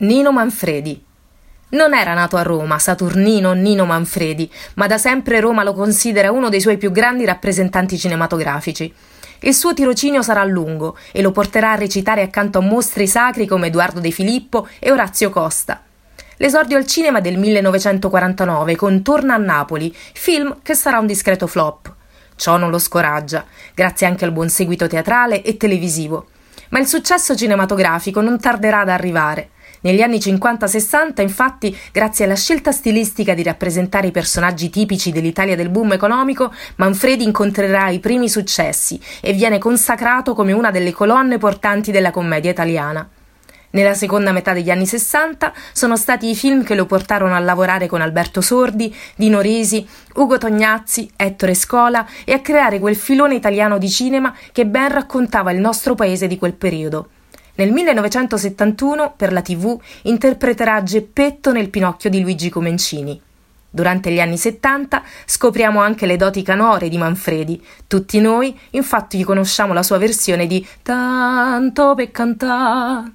Nino Manfredi. Non era nato a Roma, Saturnino Nino Manfredi, ma da sempre Roma lo considera uno dei suoi più grandi rappresentanti cinematografici. Il suo tirocinio sarà lungo e lo porterà a recitare accanto a mostri sacri come Edoardo De Filippo e Orazio Costa. L'esordio al cinema del 1949 con Torna a Napoli, film che sarà un discreto flop. Ciò non lo scoraggia, grazie anche al buon seguito teatrale e televisivo. Ma il successo cinematografico non tarderà ad arrivare. Negli anni 50-60, infatti, grazie alla scelta stilistica di rappresentare i personaggi tipici dell'Italia del boom economico, Manfredi incontrerà i primi successi e viene consacrato come una delle colonne portanti della commedia italiana. Nella seconda metà degli anni Sessanta sono stati i film che lo portarono a lavorare con Alberto Sordi, Dino Risi, Ugo Tognazzi, Ettore Scola e a creare quel filone italiano di cinema che ben raccontava il nostro paese di quel periodo. Nel 1971, per la TV, interpreterà Geppetto nel Pinocchio di Luigi Comencini. Durante gli anni 70 scopriamo anche le doti canore di Manfredi. Tutti noi, infatti, conosciamo la sua versione di Tanto per cantare.